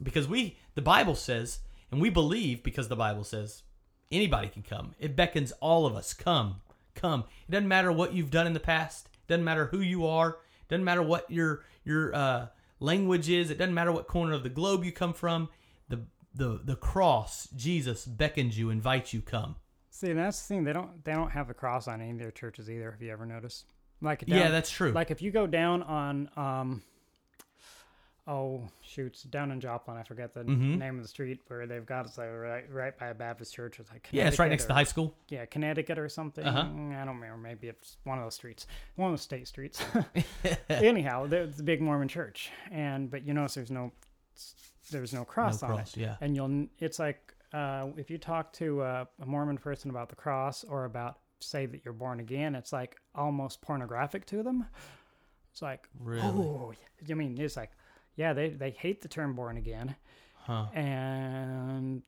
because we the Bible says, and we believe because the Bible says anybody can come. It beckons all of us, come, come. It doesn't matter what you've done in the past. It doesn't matter who you are. It doesn't matter what your your uh, language is. It doesn't matter what corner of the globe you come from. The the the cross, Jesus beckons you, invites you, come. See, that's the thing. They don't they don't have the cross on any of their churches either. Have you ever noticed? Like yeah, that's true. like if you go down on um oh shoots down in Joplin, I forget the Mhm. name of the street where they've got it's like right right by a Baptist church. It's like yeah, it's right next to the high school. Yeah, Connecticut or something. Uh-huh. I don't remember. Maybe it's one of those streets, one of the state streets. Anyhow, there's the big Mormon church, and but you notice there's no there's no cross No on cross, it, yeah. and you'll it's like uh, if you talk to uh, a Mormon person about the cross or about say that you're born again, it's like almost pornographic to them. It's like Really? oh, I mean, it's like yeah, they they hate the term born again, Huh. and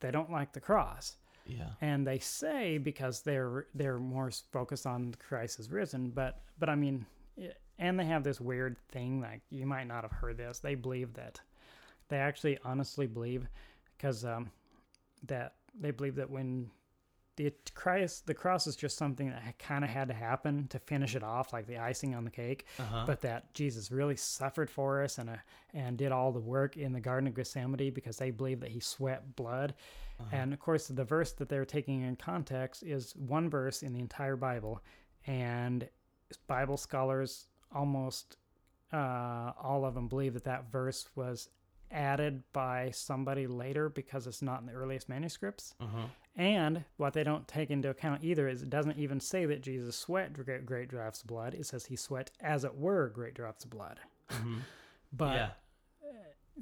they don't like the cross Yeah. and they say because they're they're more focused on Christ is risen, but but I mean, and they have this weird thing like you might not have heard this. They believe that they actually honestly believe because um, that they believe that when the Christ the cross is just something that kind of had to happen to finish it off, like the icing on the cake Uh-huh. but that Jesus really suffered for us and uh, and did all the work in the Garden of Gethsemane because they believe that he sweat blood. And of course, the verse that they're taking in context is one verse in the entire Bible, and Bible scholars almost uh, all of them believe that that verse was added by somebody later because it's not in the earliest manuscripts. uh-huh. And what they don't take into account either is it doesn't even say that Jesus sweat great, great drops of blood. It says he sweat, as it were, great drops of blood. Mhm. But yeah.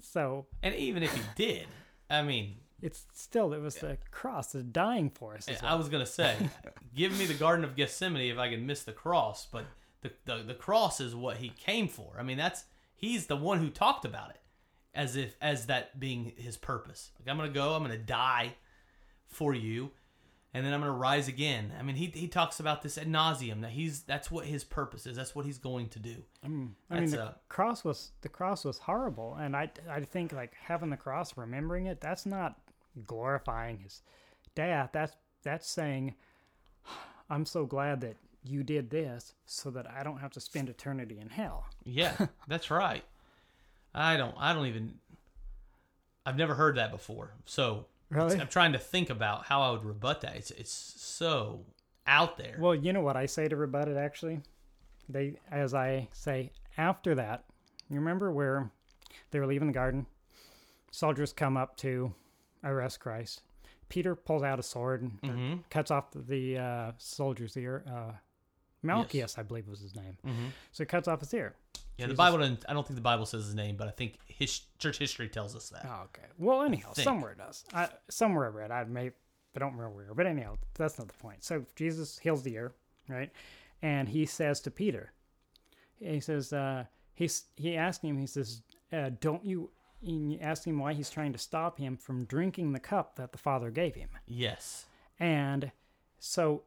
so And even if he did, I mean, it's still, it was the cross, the dying for us. as I was gonna say, give me the Garden of Gethsemane if I can miss the cross, but the, the the cross is what he came for. I mean, that's he's the one who talked about it as if as that being his purpose. Like I'm gonna go, I'm gonna die for you, and then I'm gonna rise again. I mean, he he talks about this ad nauseum that he's that's what his purpose is. That's what he's going to do. I mean, That's the a- cross was the cross was horrible, and I I think like having the cross, remembering it, that's not glorifying his death. That's that's saying, I'm so glad that you did this, so that I don't have to spend eternity in hell. Yeah, that's right. I don't I don't even I've never heard that before. So Really? I'm trying to think about how I would rebut that. It's it's so out there. Well, you know what I say to rebut it actually? They as I say after that, you remember where they were leaving the garden? Soldiers come up to arrest Christ. Peter pulls out a sword and mm-hmm. cuts off the uh, soldier's ear. Uh, Malchus, I believe was his name. Mm-hmm. So he cuts off his ear. Yeah, the Bible doesn't. I don't think the Bible says his name, but I think his church history tells us that. Oh, okay. Well, anyhow, somewhere it does. I, somewhere I read. I may, I don't remember where. But anyhow, that's not the point. So Jesus heals the ear, right? And he says to Peter, he says, uh, he's he asked him. He says, uh, "Don't you?" He asked him why he's trying to stop him from drinking the cup that the Father gave him. Yes. And so,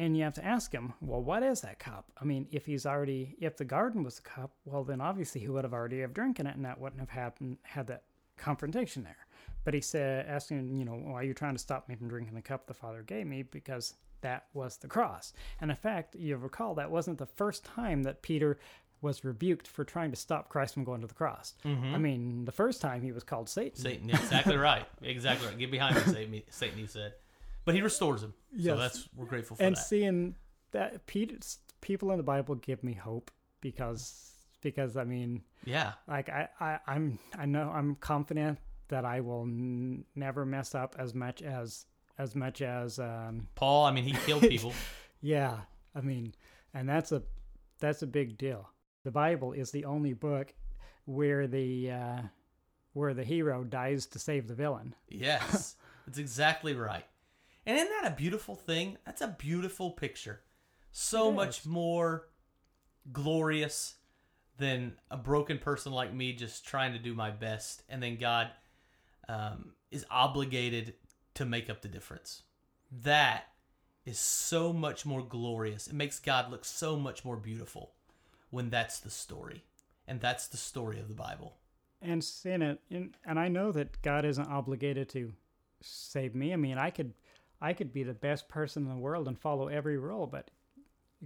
and you have to ask him, well, what is that cup? I mean, if he's already, if the garden was a cup, well, then obviously he would have already have drinking it, and that wouldn't have happened had that confrontation there. But he said, asking, you know, why are you trying to stop me from drinking the cup the Father gave me? Because that was the cross. And in fact, you recall that wasn't the first time that Peter was rebuked for trying to stop Christ from going to the cross. Mm-hmm. I mean, the first time he was called Satan. Satan. Exactly right. Exactly right. Get behind me, Satan. Satan. He said, but he restores him. So Yes. that's we're grateful for that. and that. seeing that people in the Bible give me hope because because I mean, Yeah. like I, I I'm I know I'm confident that I will n- never mess up as much as as much as um Paul, I mean, he killed people. yeah I mean and that's a that's a big deal. The Bible is the only book where the uh, where the hero dies to save the villain. yes. That's exactly right. And isn't that a beautiful thing? That's a beautiful picture. So much more glorious than a broken person like me just trying to do my best. And then God um, is obligated to make up the difference. That is so much more glorious. It makes God look so much more beautiful when that's the story. And that's the story of the Bible. and sin it and, and i know that god isn't obligated to save me i mean i could i could be the best person in the world and follow every rule but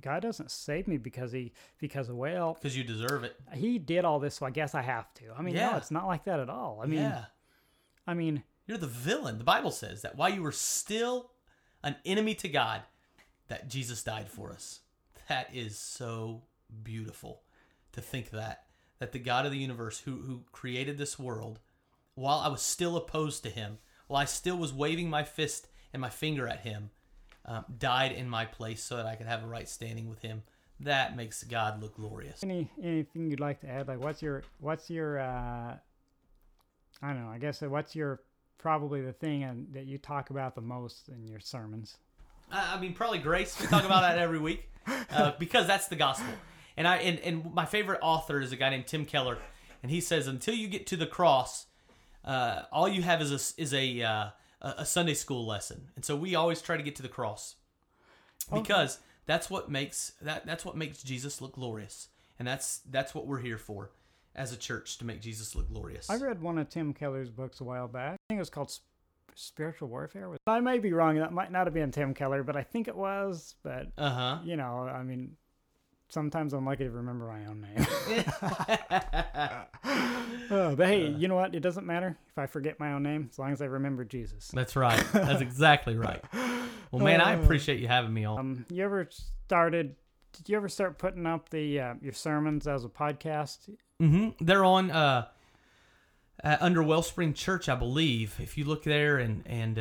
god doesn't save me because he because well Because you deserve it. he did all this so i guess i have to i mean no it's not like that at all i mean yeah. i mean You're the villain. The Bible says that while you were still an enemy to God, that Jesus died for us. That is so beautiful to think that that the God of the universe who who created this world, while I was still opposed to him, while I still was waving my fist and my finger at him, um, died in my place so that I could have a right standing with him. That makes God look glorious. any anything you'd like to add like what's your what's your uh i don't know i guess uh, what's your probably the thing that you talk about the most in your sermons I I mean, probably grace. We talk about that every week uh, because that's the gospel. And I and, and my favorite author is a guy named Tim Keller, and he says until you get to the cross, uh, all you have is a is a uh, a a Sunday school lesson. And so we always try to get to the cross because that's what makes that that's what makes Jesus look glorious, and that's that's what we're here for as a church to make Jesus look glorious. I read one of Tim Keller's books a while back. I think it was called Spiritual Warfare. I may be wrong. That might not have been Tim Keller, but I think it was. But Uh huh. you know, I mean, sometimes I'm lucky to remember my own name. oh, but hey, you know what? It doesn't matter if I forget my own name as long as I remember Jesus. That's right. That's exactly right. Well, man, I Uh, appreciate you having me on. Um, you ever started? Did you ever start putting up the uh, your sermons as a podcast? Mm-hmm. They're on uh, uh, under Wellspring Church, I believe. If you look there and and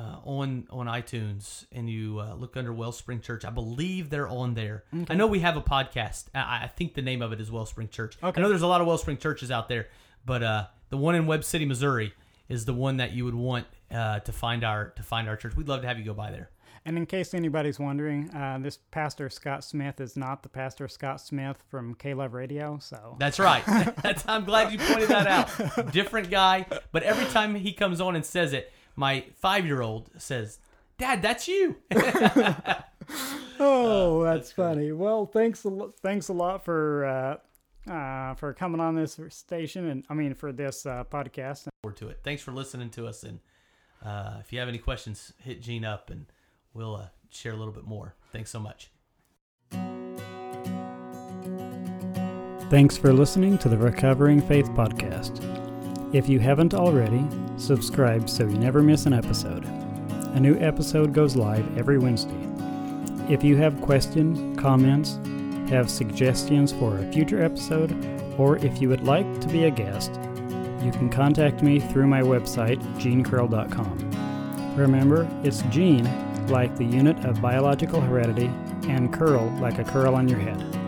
uh, on on iTunes and you uh, look under Wellspring Church, I believe they're on there. I know we have a podcast. I, I think the name of it is Wellspring Church. Okay. I know there's a lot of Wellspring churches out there, but uh, the one in Webb City, Missouri, is the one that you would want uh, to find our to find our church. We'd love to have you go by there. And in case anybody's wondering, uh, this pastor Scott Smith is not the pastor Scott Smith from K Love Radio. So That's right. That's, I'm glad you pointed that out. Different guy, but every time he comes on and says it, my five year old says, Dad, that's you. Oh, that's, that's great. funny. Well, thanks a lo- thanks a lot for uh, uh, for coming on this station, and I mean for this uh, podcast. Forward to it. Thanks for listening to us. And uh, if you have any questions, hit Gene up and we'll uh, share a little bit more. Thanks so much. Thanks for listening to the Recovering Faith podcast. If you haven't already, subscribe so you never miss an episode. A new episode goes live every Wednesday. If you have questions, comments, have suggestions for a future episode, or if you would like to be a guest, you can contact me through my website, genecurl.com. Remember, it's gene, like the unit of biological heredity, and curl, like a curl on your head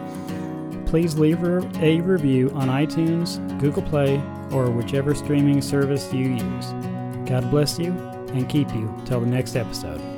please leave a review on iTunes, Google Play, or whichever streaming service you use. God bless you and keep you till the next episode.